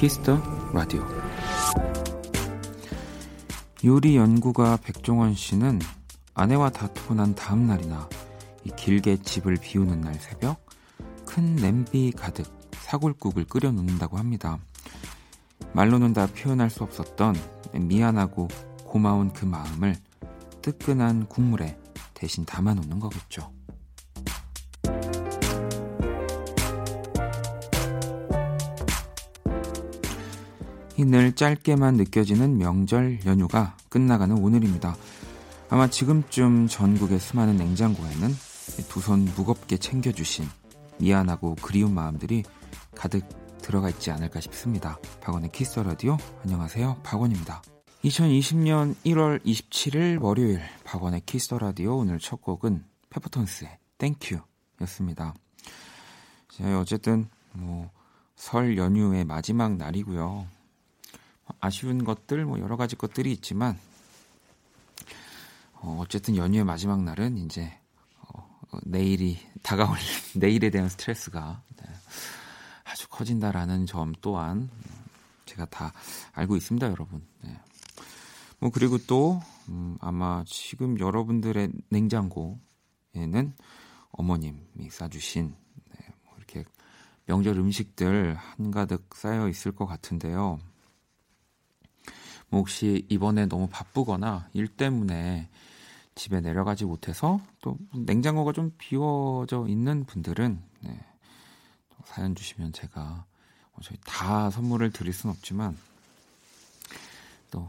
Kiss the Radio 요리 연구가 백종원 씨는 아내와 다투고 난 다음 날이나 길게 집을 비우는 날 새벽 큰 냄비 가득 사골국을 끓여 놓는다고 합니다. 말로는 다 표현할 수 없었던 미안하고 고마운 그 마음을 뜨끈한 국물에 대신 담아 놓는 거겠죠. 늘 짧게만 느껴지는 명절 연휴가 끝나가는 오늘입니다. 아마 지금쯤 전국의 수많은 냉장고에는 두 손 무겁게 챙겨주신 미안하고 그리운 마음들이 가득 들어가 있지 않을까 싶습니다. 박원의 Kiss the Radio 안녕하세요. 박원입니다. 2020년 1월 27일 월요일 박원의 Kiss the Radio 오늘 첫 곡은 페퍼톤스의 Thank You였습니다. 어쨌든 뭐 설 연휴의 마지막 날이고요. 아쉬운 것들 뭐 여러 가지 것들이 있지만 어, 어쨌든 연휴의 마지막 날은 이제 어, 내일이 다가올 내일에 대한 스트레스가 네, 아주 커진다라는 점 또한 제가 다 알고 있습니다, 여러분. 네. 뭐 그리고 또 음, 아마 지금 여러분들의 냉장고에는 어머님이 싸주신 네, 뭐 이렇게 명절 음식들 한가득 쌓여 있을 것 같은데요. 뭐 혹시 이번에 너무 바쁘거나 일 때문에 집에 내려가지 못해서 또 냉장고가 좀 비워져 있는 분들은 네, 사연 주시면 제가 뭐 저희 다 선물을 드릴 순 없지만 또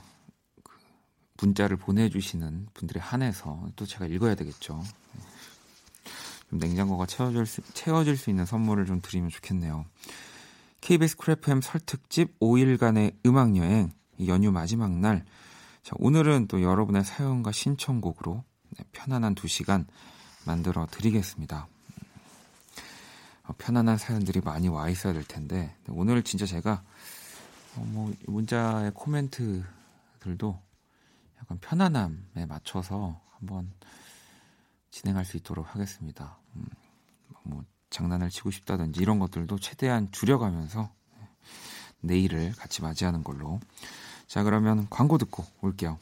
그 문자를 보내주시는 분들에 한해서 또 제가 읽어야 되겠죠. 네. 좀 냉장고가 채워질 수, 채워질 수 있는 선물을 좀 드리면 좋겠네요. KBS Cool FM 설특집 5일간의 음악여행 연휴 마지막 날 자, 오늘은 또 여러분의 사연과 신청곡으로 네, 편안한 두 시간 만들어 드리겠습니다. 어, 편안한 사연들이 많이 와 있어야 될 텐데 네, 오늘 진짜 제가 어, 뭐 문자의 코멘트들도 약간 편안함에 맞춰서 한번 진행할 수 있도록 하겠습니다. 음, 뭐 장난을 치고 싶다든지 이런 것들도 최대한 줄여가면서 네, 내일을 같이 맞이하는 걸로 자, 그러면 광고 듣고 올게요.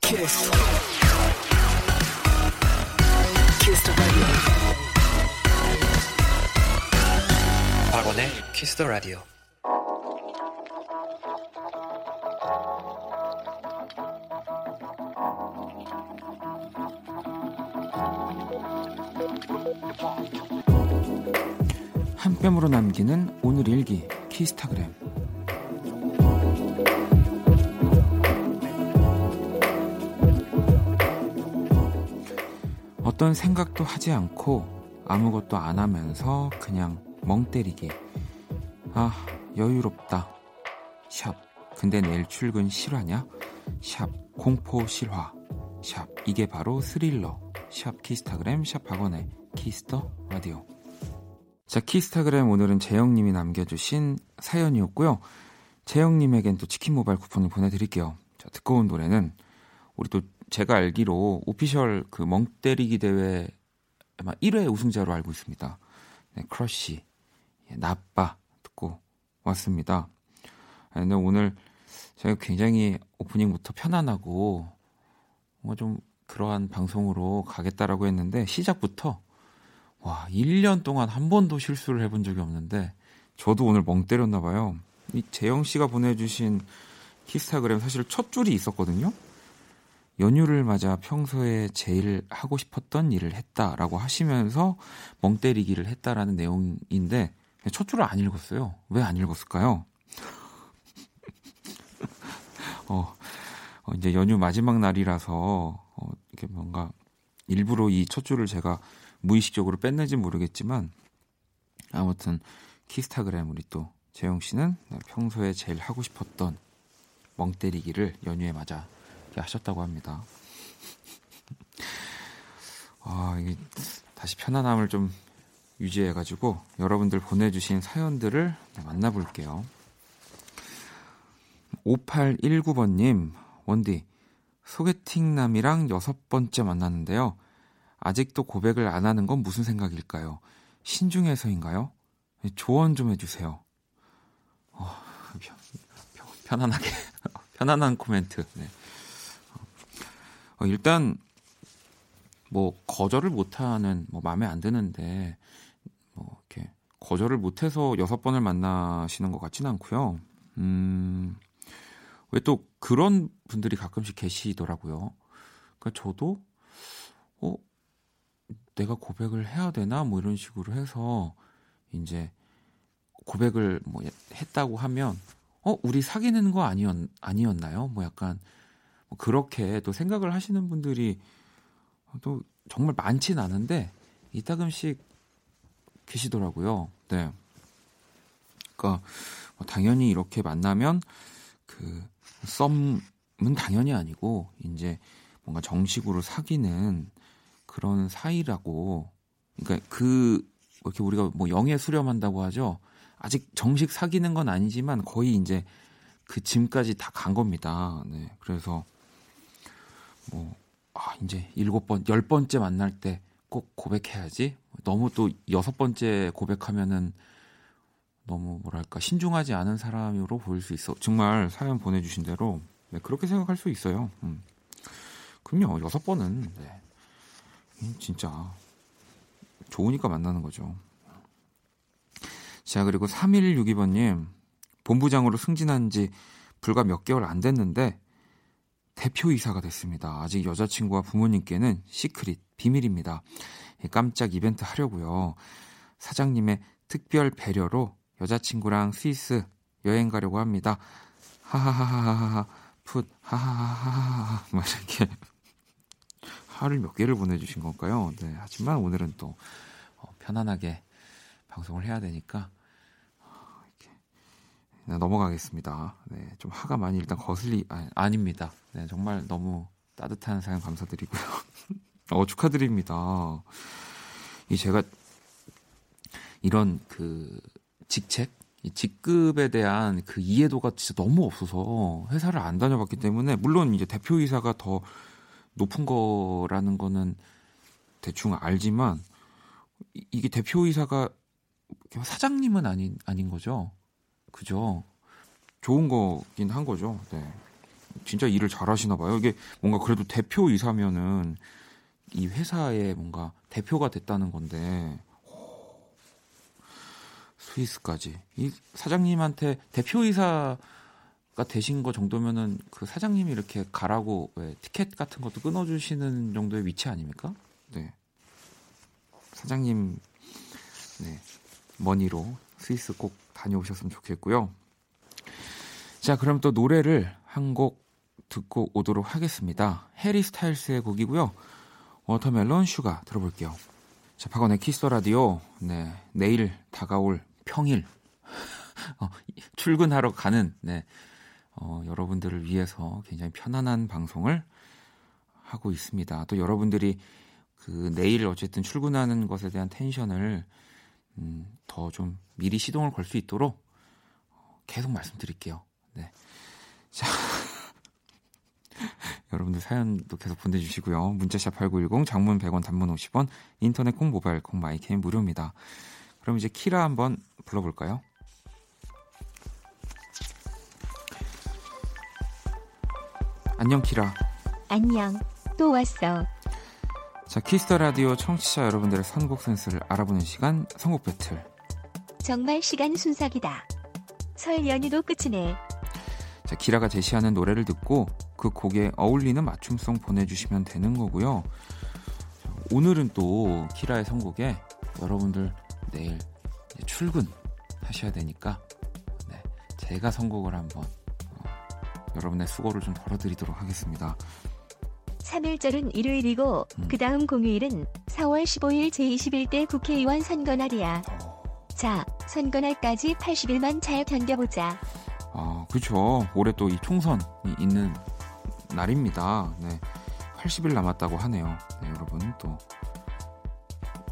키스. 키스 박원의 키스 더 라디오. 한 뼘으로 남기는 오늘 일기 키스타그램. 어떤 생각도 하지 않고 아무것도 안 하면서 그냥 멍 때리기 아 여유롭다. 샵. 근데 내일 출근 실화냐? 샵. 공포 실화. 샵. 이게 바로 스릴러. 샵. 키스타그램. 샵. 박원의 Kiss the Radio 자, 키스타그램 오늘은 재영님이 남겨주신 사연이었고요. 재영님에겐 또 치킨 모바일 쿠폰을 보내드릴게요. 자, 듣고 온 노래는 우리 또 제가 알기로 official 그 멍때리기 대회 아마 1회 우승자로 알고 있습니다. 네, 크러쉬, 예, 나빠 듣고 왔습니다. 아, 근데 오늘 제가 굉장히 오프닝부터 편안하고 뭔가 좀 그러한 방송으로 가겠다라고 했는데 시작부터 와, 1년 동안 한 번도 실수를 해본 적이 없는데 저도 오늘 멍 때렸나 봐요. 이 재영 씨가 보내주신 키스타그램 사실 첫 줄이 있었거든요. 연휴를 맞아 평소에 제일 하고 싶었던 일을 했다라고 하시면서 멍 때리기를 했다라는 내용인데 첫 줄을 안 읽었어요. 왜 안 읽었을까요? 어, 어, 이제 연휴 마지막 날이라서 어, 이렇게 뭔가 일부러 이 첫 줄을 제가 무의식적으로 뺐는지 모르겠지만 아무튼 키스타그램 우리 또 재영 씨는 평소에 제일 하고 싶었던 멍 때리기를 연휴에 맞아 하셨다고 합니다. 아, 이게 다시 편안함을 좀 유지해가지고 여러분들 보내주신 사연들을 만나볼게요. 5819번님, 원디, 소개팅남이랑 여섯 번째 만났는데요. 아직도 고백을 안 하는 건 무슨 생각일까요? 신중해서인가요? 조언 좀 해주세요. 어, 편, 편안하게, 편안한 코멘트. 네. 어, 일단, 뭐, 거절을 못하는, 뭐, 마음에 안 드는데, 뭐, 이렇게, 거절을 못해서 여섯 번을 만나시는 것 같지는 않고요. 음, 왜 또 그런 분들이 가끔씩 계시더라고요. 그러니까 저도, 어, 내가 고백을 해야 되나? 뭐 이런 식으로 해서, 이제, 고백을 뭐 했다고 하면, 어, 우리 사귀는 거 아니었, 아니었나요? 뭐 약간, 뭐 그렇게 또 생각을 하시는 분들이 또 정말 많진 않은데, 이따금씩 계시더라고요. 네. 그러니까 뭐 당연히 이렇게 만나면 그 썸은 당연히 아니고 이제 뭔가 정식으로 사귀는 그런 사이라고 그러니까 그 이렇게 우리가 뭐 영에 수렴한다고 하죠. 아직 정식 사귀는 건 아니지만 거의 이제 그 짐까지 다 간 겁니다. 네. 그래서 뭐 아, 이제 일곱 번, 열 번째 만날 때 꼭 고백해야지. 너무 또 여섯 번째 고백하면은 너무 뭐랄까 신중하지 않은 사람으로 보일 수 있어. 정말 사연 보내주신 대로 네, 그렇게 생각할 수 있어요. 음. 그럼요 여섯 번은 네. 진짜 좋으니까 만나는 거죠. 자 그리고 3162번님 본부장으로 승진한 지 불과 몇 개월 안 됐는데 대표이사가 됐습니다. 아직 여자친구와 부모님께는 시크릿 비밀입니다. 깜짝 이벤트 하려고요. 사장님의 특별 배려로 여자친구랑 스위스 여행 가려고 합니다. 하하하하하 풋 하하하하하 막 이렇게 하루를 몇 개를 보내주신 건가요? 네, 하지만 오늘은 또 어, 편안하게 방송을 해야 되니까 어, 이렇게 네, 넘어가겠습니다. 네, 좀 화가 많이 일단 거슬리 아, 아닙니다. 네, 정말 너무 따뜻한 사연 감사드리고요. 어, 축하드립니다. 이 제가 이런 그 직책, 이 직급에 대한 그 이해도가 진짜 너무 없어서 회사를 안 다녀봤기 때문에 물론 이제 대표이사가 더 높은 거라는 거는 대충 알지만 이게 대표이사가 사장님은 아닌 아닌 거죠. 그죠? 좋은 거긴 한 거죠. 네. 진짜 일을 잘 하시나 봐요. 이게 뭔가 그래도 대표이사면은 이 회사의 뭔가 대표가 됐다는 건데 스위스까지 이 사장님한테 대표이사 가 되신 거 정도면은 그 사장님이 이렇게 가라고 왜 티켓 같은 것도 끊어주시는 정도의 위치 아닙니까? 네 사장님 네 머니로 스위스 꼭 다녀오셨으면 좋겠고요. 자 그럼 또 노래를 한 곡 듣고 오도록 하겠습니다. 해리 스타일스의 곡이고요. Watermelon Sugar 들어볼게요. 자, 박원의 Kiss the Radio. 네. 내일 다가올 평일. 어, 출근하러 가는, 네. 어, 여러분들을 위해서 굉장히 편안한 방송을 하고 있습니다. 또 여러분들이 그 내일 어쨌든 출근하는 것에 대한 텐션을 음, 더 좀 미리 시동을 걸 수 있도록 계속 말씀드릴게요. 네. 자. 여러분들 사연도 계속 보내주시고요. 문자샵 8910, 장문 100원, 단문 50원, 인터넷 콩, 모바일 콩, 마이캠 무료입니다. 그럼 이제 키라 한번 불러볼까요? 안녕 키라. 안녕. 또 왔어. 자 Kiss the Radio 청취자 여러분들의 선곡 센스를 알아보는 시간 선곡 배틀. 정말 시간 순삭이다. 설 연휴도 끝이네. 자, 키라가 제시하는 노래를 듣고 그 곡에 어울리는 맞춤송 보내주시면 되는 거고요. 자, 오늘은 또 키라의 선곡에 여러분들 내일 출근 하셔야 되니까 네, 제가 선곡을 한번 어, 여러분의 수고를 좀 덜어드리도록 하겠습니다. 3일절은 일요일이고 음. 그 다음 공휴일은 4월 15일 제21대 국회의원 선거날이야. 어. 자, 선거날까지 80일만 잘 견뎌보자. 아, 그렇죠. 올해 또 이 총선이 있는 날입니다. 네. 80일 남았다고 하네요. 네, 여러분 또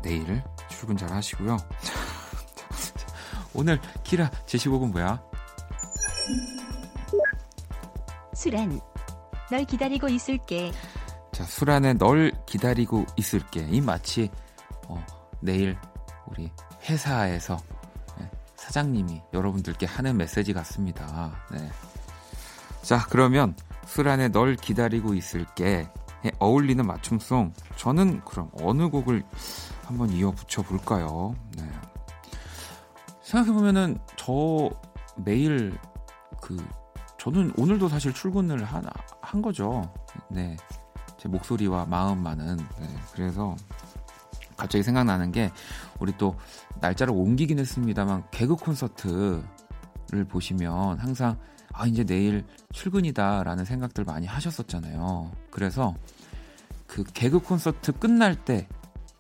내일 출근 잘 하시고요. 오늘 키라 제시곡은 뭐야? 수란 널 기다리고 있을게. 자, 술 안에 널 기다리고 있을게. 이 마치 어, 내일 우리 회사에서 네, 사장님이 여러분들께 하는 메시지 같습니다. 네. 자, 그러면 술 안에 널 기다리고 있을게. 어울리는 맞춤송. 저는 그럼 어느 곡을 한번 이어 붙여 볼까요? 네. 생각해 보면은 저 매일 그 저는 오늘도 사실 출근을 한, 한 거죠. 네. 제 목소리와 마음만은. 네. 그래서 갑자기 생각나는 게 우리 또 날짜를 옮기긴 했습니다만 개그 콘서트를 보시면 항상 아 이제 내일 출근이다라는 생각들 많이 하셨었잖아요. 그래서 그 개그 콘서트 끝날 때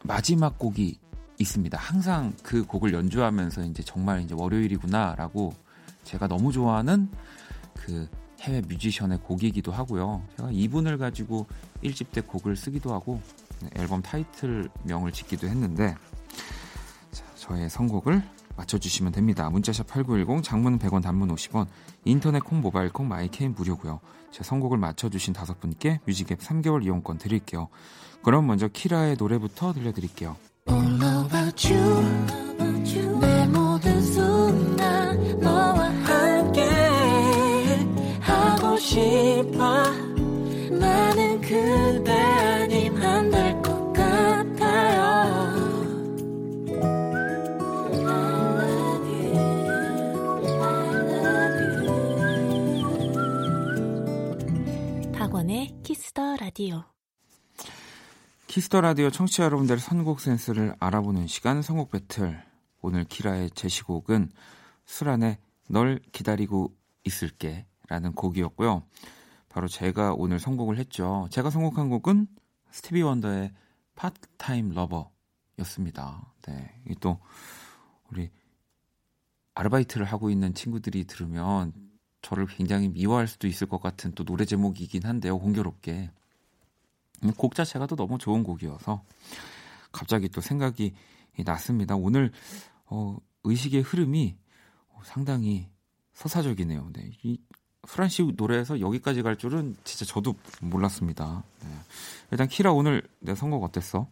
마지막 곡이 있습니다. 항상 그 곡을 연주하면서 이제 정말 이제 월요일이구나라고 제가 너무 좋아하는 그 해외 뮤지션의 곡이기도 하고요. 제가 이분을 가지고 1집 때 곡을 쓰기도 하고 앨범 타이틀명을 짓기도 했는데 자, 저의 선곡을 맞춰주시면 됩니다. 문자샵 8910 장문 100원 단문 50원 인터넷 콩 모바일 콩 my K는 무료고요. 제 선곡을 맞춰주신 다섯 분께 뮤직앱 3개월 이용권 드릴게요. 그럼 먼저 키라의 노래부터 들려드릴게요. 싶어. 나는 그대 아님 안 될 것 같아요. Kiss the Radio Kiss the Radio 청취자 여러분들의 선곡 센스를 알아보는 시간 선곡 배틀. 오늘 키라의 제시곡은 수란의 널 기다리고 있을게 라는 곡이었고요. 바로 제가 오늘 선곡을 했죠. 제가 선곡한 곡은 스티비 원더의 Part-Time Lover였습니다. 네. 또 우리 아르바이트를 하고 있는 친구들이 들으면 저를 굉장히 미워할 수도 있을 것 같은 또 노래 제목이긴 한데요. 공교롭게. 곡 자체가 또 너무 좋은 곡이어서 갑자기 또 생각이 났습니다. 오늘 어, 의식의 흐름이 상당히 서사적이네요. 네. 이 프란시 노래에서 여기까지 갈 줄은 진짜 저도 몰랐습니다. 네. 일단 키라 오늘 내 선곡 어땠어?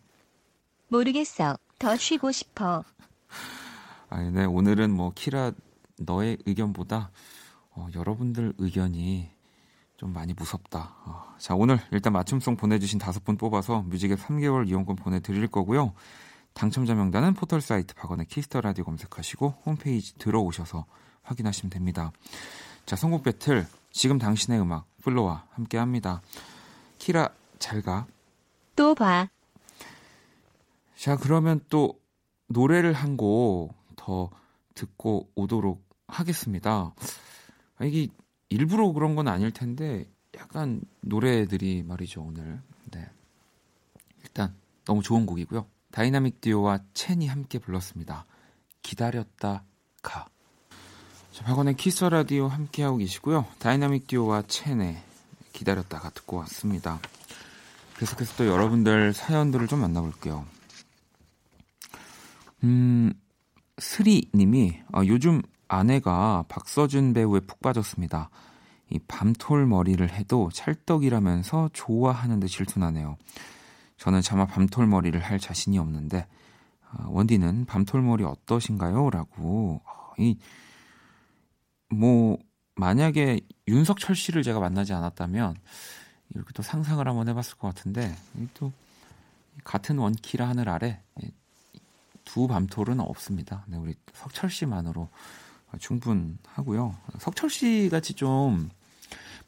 모르겠어. 더 쉬고 싶어. 아니, 네 오늘은 뭐 키라 너의 의견보다 어, 여러분들 의견이 좀 많이 무섭다. 어. 자 오늘 일단 맞춤송 보내주신 다섯 분 뽑아서 뮤직앱 3개월 이용권 보내드릴 거고요. 당첨자 명단은 포털 사이트 박원의 Kiss the Radio 검색하시고 홈페이지 들어오셔서 확인하시면 됩니다. 자, 선곡 배틀 지금 당신의 음악 FLO와 함께 합니다. 키라 잘 가. 또 봐. 자, 그러면 또 노래를 한 곡 더 듣고 오도록 하겠습니다. 아, 이게 일부러 그런 건 아닐 텐데 약간 노래들이 말이죠, 오늘. 네. 일단 너무 좋은 곡이고요. 다이나믹 듀오와 첸이 함께 불렀습니다. 기다렸다가. 자, 박원의 Kiss the Radio 함께하고 계시고요. 다이나믹 듀오와 첸의 기다렸다가 듣고 왔습니다. 계속해서 또 여러분들 사연들을 좀 만나볼게요. 음, 스리 님이 아, 요즘 아내가 박서준 배우에 푹 빠졌습니다. 이 밤톨 머리를 해도 찰떡이라면서 좋아하는데 질투나네요. 저는 차마 밤톨 머리를 할 자신이 없는데 아, 원디는 밤톨 머리 어떠신가요? 라고 아, 이 뭐 만약에 윤석철 씨를 제가 만나지 않았다면 이렇게 또 상상을 한번 해봤을 것 같은데 또 같은 원키라 하늘 아래 두 밤톨은 없습니다. 네, 우리 석철 씨만으로 충분하고요. 석철 씨 같이 좀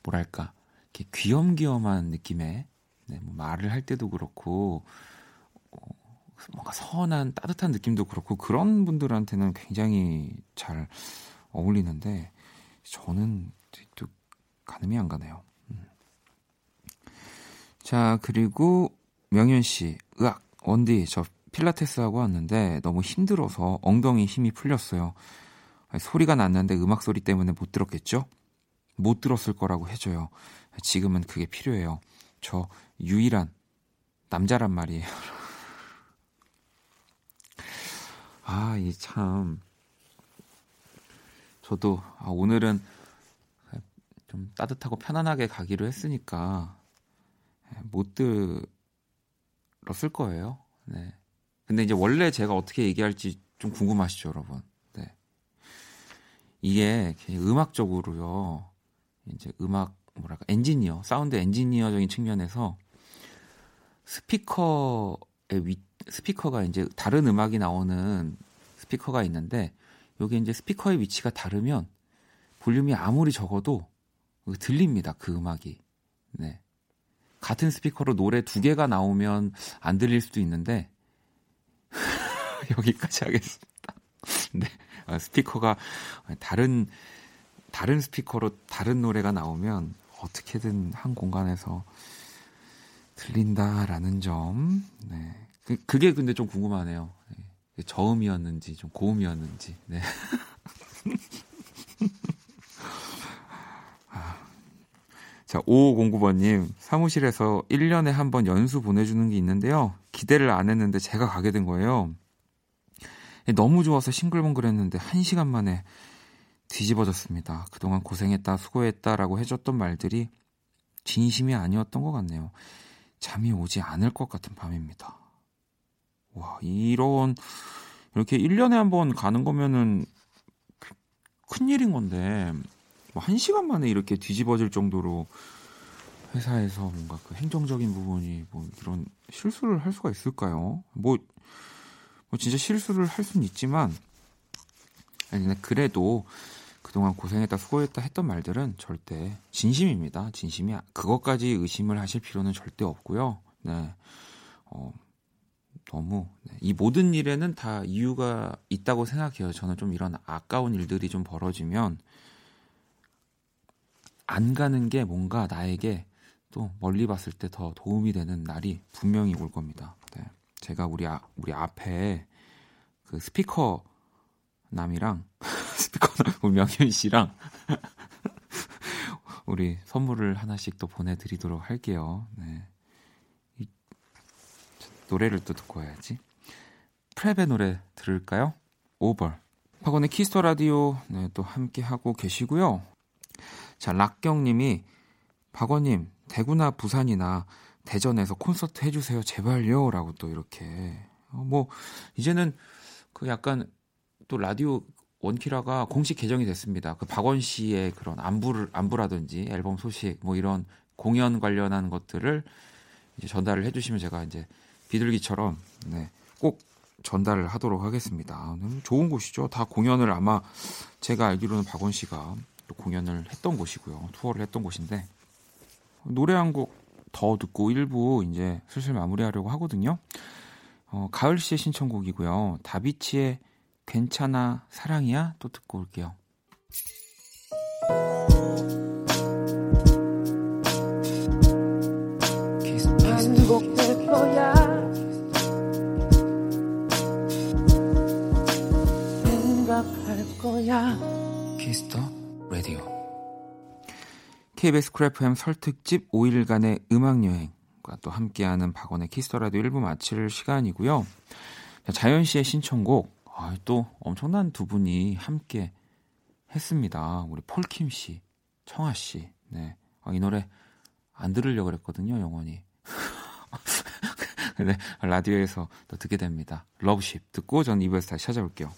뭐랄까 이렇게 귀염귀염한 느낌의 네, 뭐 말을 할 때도 그렇고 어, 뭔가 선한 따뜻한 느낌도 그렇고 그런 분들한테는 굉장히 잘 어울리는데 저는 또 가늠이 안 가네요. 음. 자, 그리고 명현 씨, 으악, 원디, 저 필라테스 하고 왔는데 너무 힘들어서 엉덩이 힘이 풀렸어요. 소리가 났는데 음악 소리 때문에 못 들었겠죠? 못 들었을 거라고 해줘요. 지금은 그게 필요해요. 저 유일한 남자란 말이에요. 아, 이 참. 저도 아, 오늘은 좀 따뜻하고 편안하게 가기로 했으니까 예, 못 들었을 거예요. 네. 근데 이제 원래 제가 어떻게 얘기할지 좀 궁금하시죠, 여러분. 네. 이게 음악적으로요. 이제 음악 뭐랄까 엔지니어, 사운드 엔지니어적인 측면에서 스피커의 위 스피커가 이제 다른 음악이 나오는 스피커가 있는데 여기 이제 스피커의 위치가 다르면 볼륨이 아무리 적어도 들립니다. 그 음악이. 네. 같은 스피커로 노래 두 개가 나오면 안 들릴 수도 있는데 여기까지 하겠습니다. 네. 아, 스피커가 다른 다른 스피커로 다른 노래가 나오면 어떻게든 한 공간에서 들린다라는 점. 네. 그, 그게 근데 좀 궁금하네요. 네. 저음이었는지 좀 고음이었는지. 네. 자, 5509번님, 사무실에서 1년에 한 번 연수 보내주는 게 있는데요. 기대를 안 했는데 제가 가게 된 거예요. 너무 좋아서 싱글벙글했는데 1시간 만에 뒤집어졌습니다. 그동안 고생했다, 수고했다라고 해줬던 말들이 진심이 아니었던 것 같네요. 잠이 오지 않을 것 같은 밤입니다. 와, 이런, 이렇게 1년에 한 번 가는 거면은 큰일인 건데, 뭐한 시간 만에 이렇게 뒤집어질 정도로 회사에서 뭔가 그 행정적인 부분이 뭐 이런 실수를 할 수가 있을까요? 뭐, 뭐 진짜 실수를 할 수는 있지만 아니 그래도 그동안 고생했다 수고했다 했던 말들은 절대 진심입니다. 진심이 그것까지 의심을 하실 필요는 절대 없고요. 네. 어, 너무 네. 이 모든 일에는 다 이유가 있다고 생각해요. 저는 좀 이런 아까운 일들이 좀 벌어지면 안 가는 게 뭔가 나에게 또 멀리 봤을 때 더 도움이 되는 날이 분명히 올 겁니다. 네. 제가 우리 아, 우리 앞에 그 스피커 남이랑 스피커 남 우리 명현 씨랑 우리 선물을 하나씩 또 보내드리도록 할게요. 네. 이, 노래를 또 듣고 와야지. PREP의 노래 들을까요? Over. 박원의 Kiss the Radio 네, 또 함께 하고 계시고요. 자, 락경님이 박원님 대구나 부산이나 대전에서 콘서트 해주세요 제발요라고 또 이렇게 어, 뭐 이제는 그 약간 또 라디오 원키라가 공식 개정이 됐습니다. 그 박원 씨의 그런 안부를 안부라든지 앨범 소식 뭐 이런 공연 관련한 것들을 이제 전달을 해주시면 제가 이제 비둘기처럼 네, 꼭 전달을 하도록 하겠습니다. 좋은 곳이죠. 다 공연을 아마 제가 알기로는 박원 씨가 또 공연을 했던 곳이고요. 투어를 했던 곳인데 노래 한 곡 더 듣고 일부 이제 슬슬 마무리하려고 하거든요. 어, 가을 씨의 신청곡이고요. 다비치의 괜찮아 사랑이야 또 듣고 올게요. 반복될 거야. 거야. Kiss the Radio. KBS Cool FM 설 특집 5일간의 음악 여행과 또 함께하는 박원의 Kiss the Radio 1부 마칠 시간이고요. 자연 씨의 신청곡 아, 또 엄청난 두 분이 함께 했습니다. 우리 폴킴 씨, 청하 씨. 네. 아, 이 노래 안 들으려고 그랬거든요, 영원히. 근데 라디오에서 또 듣게 됩니다. Loveship 듣고 전 2부에서 다시 찾아올게요.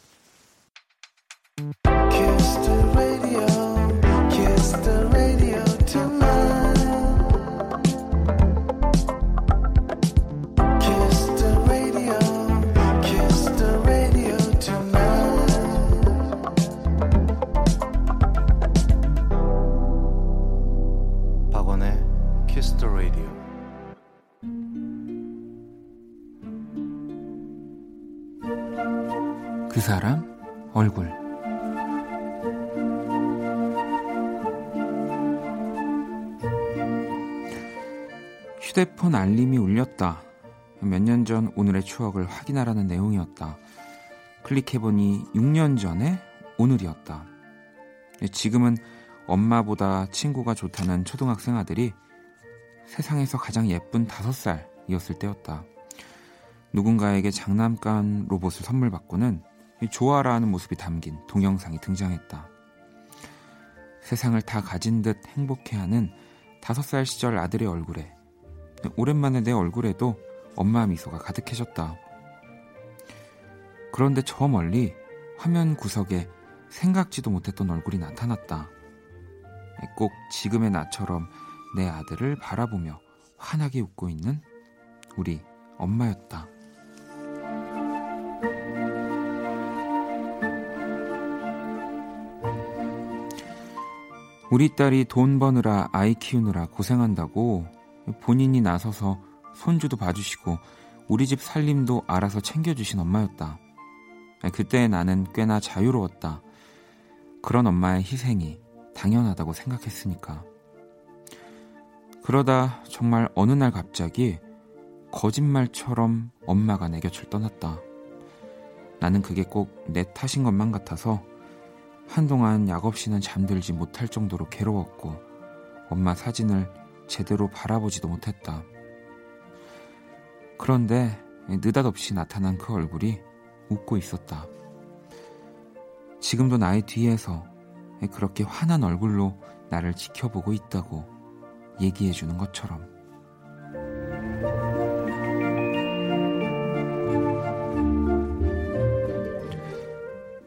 울렸다. 몇 년 전 오늘의 추억을 확인하라는 내용이었다. 클릭해보니 6년 전에 오늘이었다. 지금은 엄마보다 친구가 좋다는 초등학생 아들이 세상에서 가장 예쁜 5살이었을 때였다. 누군가에게 장난감 로봇을 선물 받고는 좋아라 하는 모습이 담긴 동영상이 등장했다. 세상을 다 가진 듯 행복해하는 다섯 살 시절 아들의 얼굴에 오랜만에 내 얼굴에도 엄마 미소가 가득해졌다. 그런데 저 멀리 화면 구석에 생각지도 못했던 얼굴이 나타났다. 꼭 지금의 나처럼 내 아들을 바라보며 환하게 웃고 있는 우리 엄마였다. 우리 딸이 돈 버느라 아이 키우느라 고생한다고 본인이 나서서 손주도 봐주시고 우리 집 살림도 알아서 챙겨주신 엄마였다. 그때 나는 꽤나 자유로웠다. 그런 엄마의 희생이 당연하다고 생각했으니까. 그러다 정말 어느 날 갑자기 거짓말처럼 엄마가 내 곁을 떠났다. 나는 그게 꼭 내 탓인 것만 같아서 한동안 약 없이는 잠들지 못할 정도로 괴로웠고 엄마 사진을 제대로 바라보지도 못했다. 그런데 느닷없이 나타난 그 얼굴이 웃고 있었다. 지금도 나의 뒤에서 그렇게 환한 얼굴로 나를 지켜보고 있다고 얘기해 주는 것처럼.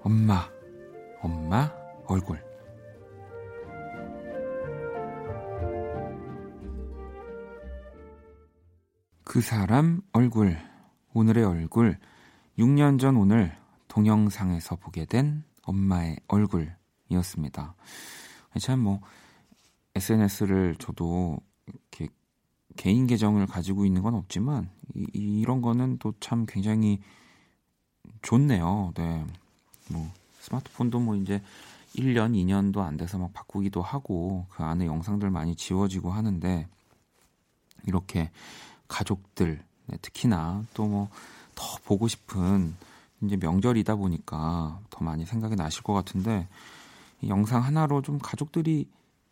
엄마, 엄마 얼굴. 그 사람 얼굴, 오늘의 얼굴, 6년 전 오늘 동영상에서 보게 된 엄마의 얼굴이었습니다. 참 뭐, SNS를 저도 이렇게 개인 계정을 가지고 있는 건 없지만, 이, 이런 거는 또 참 굉장히 좋네요. 네. 뭐, 스마트폰도 뭐 이제 1년, 2년도 안 돼서 막 바꾸기도 하고, 그 안에 영상들 많이 지워지고 하는데, 이렇게 가족들 네, 특히나 또 뭐 더 보고 싶은 이제 명절이다 보니까 더 많이 생각이 나실 것 같은데 이 영상 하나로 좀 가족들이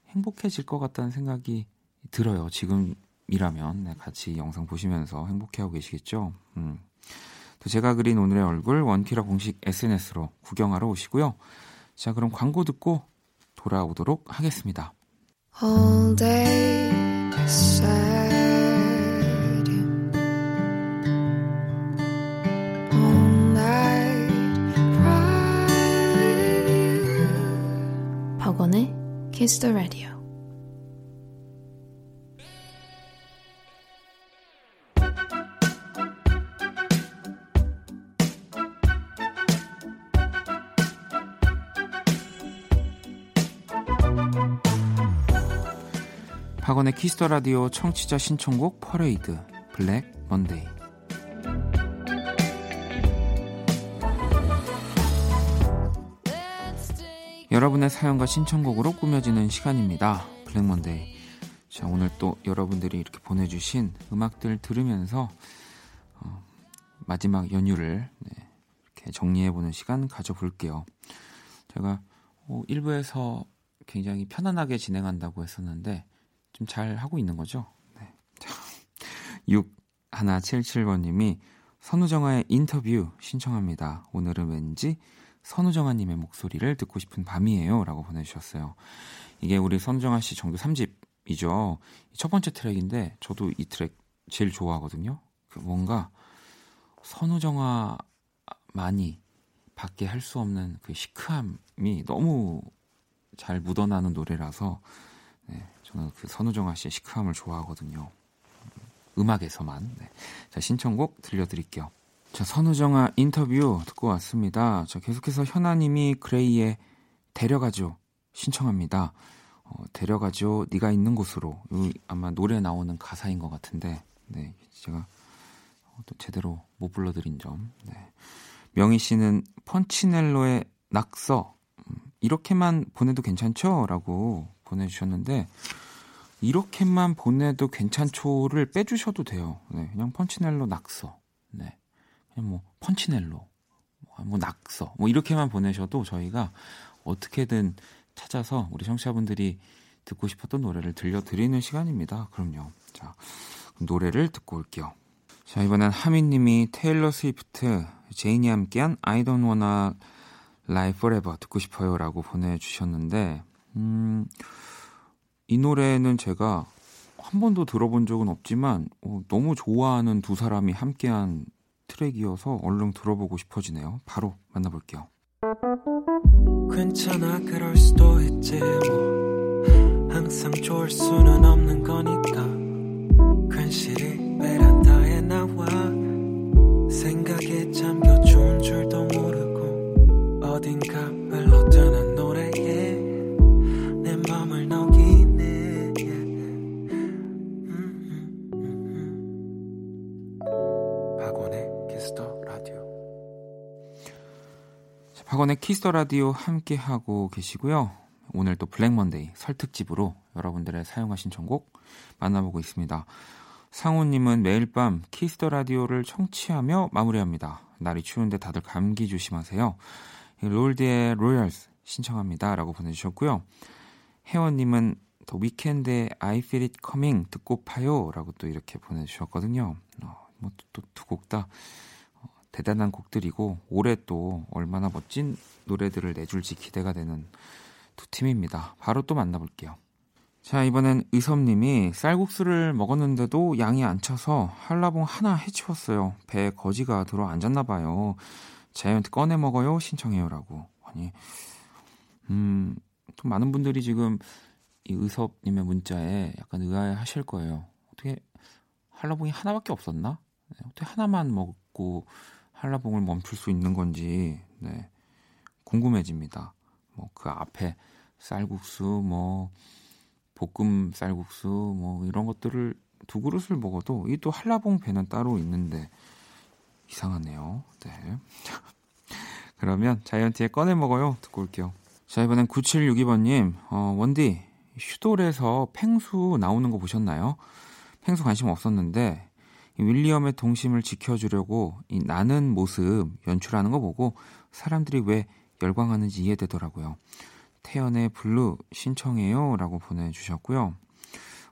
행복해질 것 같다는 생각이 들어요. 지금이라면 네, 같이 영상 보시면서 행복해하고 계시겠죠. 음. 또 제가 그린 오늘의 얼굴 원키라 공식 SNS로 구경하러 오시고요. 자 그럼 광고 듣고 돌아오도록 하겠습니다. All day Kiss the Radio. 박원의 Kiss the Radio 청취자 신청곡 퍼레이드 Black Monday 여러분의 사연과 신청곡으로 꾸며지는 시간입니다. Black Monday. 자, 오늘 또 여러분들이 이렇게 보내주신 음악들 들으면서 어, 마지막 연휴를 네, 이렇게 정리해보는 시간 가져볼게요. 제가 어, 1부에서 굉장히 편안하게 진행한다고 했었는데 좀 잘 하고 있는 거죠? 네. 6177번님이 선우정아의 인터뷰 신청합니다. 오늘은 왠지 선우정아님의 목소리를 듣고 싶은 밤이에요. 라고 보내주셨어요. 이게 우리 선우정아 씨 정규 3집이죠. 첫 번째 트랙인데, 저도 이 트랙 제일 좋아하거든요. 그 뭔가 선우정아만이 밖에 할 수 없는 그 시크함이 너무 잘 묻어나는 노래라서, 네, 저는 그 선우정아 씨의 시크함을 좋아하거든요. 음악에서만. 네. 자, 신청곡 들려드릴게요. 자, 선우정아 인터뷰 듣고 왔습니다. 자, 계속해서 현아님이 그레이의 데려가죠 신청합니다. 어, 데려가죠 네가 있는 곳으로. 이 아마 노래 나오는 가사인 것 같은데, 네, 제가 또 제대로 못 불러드린 점. 네. 명희 씨는 펀치넬로의 낙서 음, 이렇게만 보내도 괜찮죠?라고 보내주셨는데 이렇게만 보내도 괜찮죠를 빼주셔도 돼요. 네, 그냥 펀치넬로 낙서. 네. 뭐 펀치넬로, 뭐 낙서, 뭐 이렇게만 보내셔도 저희가 어떻게든 찾아서 우리 청취자분들이 듣고 싶었던 노래를 들려드리는 시간입니다. 그럼요. 자, 노래를 듣고 올게요. 자, 이번엔 하민님이 테일러 스위프트, 제인이 함께한 I Don't Wanna Live Forever 듣고 싶어요 라고 보내주셨는데, 음, 이 노래는 제가 한 번도 들어본 적은 없지만 어, 너무 좋아하는 두 사람이 함께한 트랙이어서 얼른 들어보고 싶어지네요. 바로 만나볼게요. 괜찮아 그럴 수도 있지 뭐 항상 좋을 수는 없는 거니까 괜시리 베란다에 나와 생각에 잠겨 좋은 줄도 모르고 어딘가 박원의 Kiss the Radio 함께 하고 계시고요. 오늘 또 Black Monday 설 특집으로 여러분들의 사연과 신청곡 만나보고 있습니다. 상호님은 매일 밤 Kiss the Radio를 청취하며 마무리합니다. 날이 추운데 다들 감기 조심하세요. 로드의 Royals 신청합니다. 라고 보내주셨고요. 혜원님은 더 위켄드의 I Feel It Coming 듣고 파요. 라고 또 이렇게 보내주셨거든요. 어, 뭐 또 두 곡 다 어, 대단한 곡들이고 올해 또 얼마나 멋진 노래들을 내줄지 기대가 되는 두 팀입니다. 바로 또 만나볼게요. 자, 이번엔 의섭님이 쌀국수를 먹었는데도 양이 안 차서 한라봉 하나 해치웠어요. 배에 거지가 들어 앉았나 봐요. 자이언트 꺼내 먹어요. 신청해요라고. 아니, 음, 또 많은 분들이 지금 이 의섭님의 문자에 약간 의아해 하실 거예요. 어떻게 한라봉이 하나밖에 없었나? 네, 어떻게 하나만 먹고 한라봉을 멈출 수 있는 건지, 네, 궁금해집니다. 뭐 그 앞에 쌀국수, 뭐, 볶음 쌀국수 뭐 이런 것들을 두 그릇을 먹어도 이 또 한라봉 배는 따로 있는데 이상하네요. 네. 그러면 자이언티의 꺼내 먹어요. 듣고 올게요. 자, 이번엔 9762번님, 어, 원디, 슈돌에서 펭수 나오는 거 보셨나요? 펭수 관심 없었는데, 윌리엄의 동심을 지켜주려고 이 나는 모습 연출하는 거 보고 사람들이 왜 열광하는지 이해되더라고요. 태연의 Blue 신청해요 라고 보내주셨고요.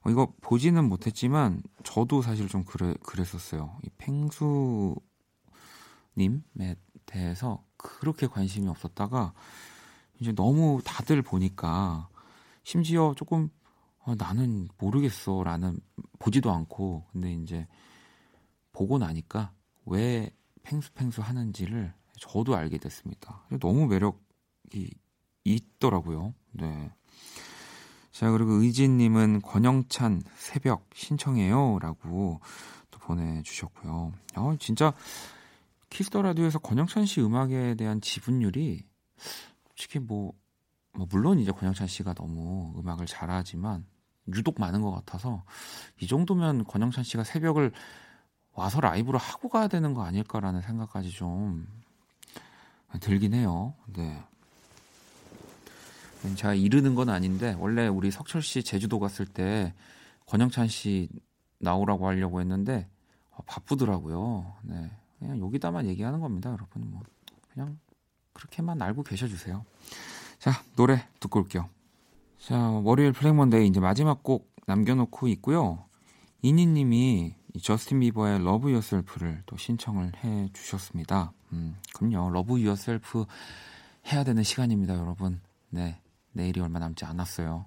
어, 이거 보지는 못했지만 저도 사실 좀 그래, 그랬었어요. 이 펭수님에 대해서 그렇게 관심이 없었다가 이제 너무 다들 보니까 심지어 조금 어, 나는 모르겠어 라는 보지도 않고 근데 이제 보고 나니까 왜 팽수팽수 하는지를 저도 알게 됐습니다. 너무 매력이 있더라고요. 네. 자, 그리고 의진님은 권영찬 새벽 신청해요. 라고 또 보내주셨고요. 어, 진짜 Kiss the Radio에서 권영찬 씨 음악에 대한 지분율이 솔직히 뭐, 뭐, 물론 이제 권영찬 씨가 너무 음악을 잘하지만 유독 많은 것 같아서 이 정도면 권영찬 씨가 새벽을 와서 라이브로 하고 가야 되는 거 아닐까라는 생각까지 좀 들긴 해요. 네. 제가 이르는 건 아닌데 원래 우리 석철 씨 제주도 갔을 때 권영찬 씨 나오라고 하려고 했는데 어, 바쁘더라고요. 네. 그냥 여기다만 얘기하는 겁니다, 여러분. 뭐 그냥 그렇게만 알고 계셔 주세요. 자, 노래 듣고 올게요. 자, 월요일 Black Monday 이제 마지막 곡 남겨 놓고 있고요. 이니 님이 저스틴 비버의 Love Yourself를 또 신청을 해 주셨습니다. 음, 그럼요. Love Yourself 해야 되는 시간입니다, 여러분. 네. 내일이 얼마 남지 않았어요.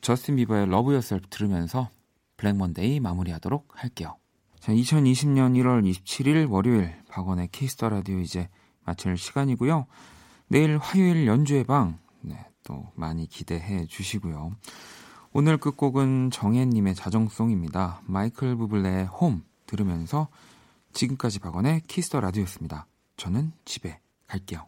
저스틴 비버의 Love Yourself 들으면서 Black Monday 마무리하도록 할게요. 자, 2020년 1월 27일 월요일 박원의 Kiss the Radio 이제 마칠 시간이고요. 내일 화요일 연주회 방, 네, 또 많이 기대해 주시고요. 오늘 끝곡은 정혜님의 자정송입니다. 마이클 부블레의 홈 들으면서 지금까지 박원의 Kiss the Radio였습니다. 저는 집에 갈게요.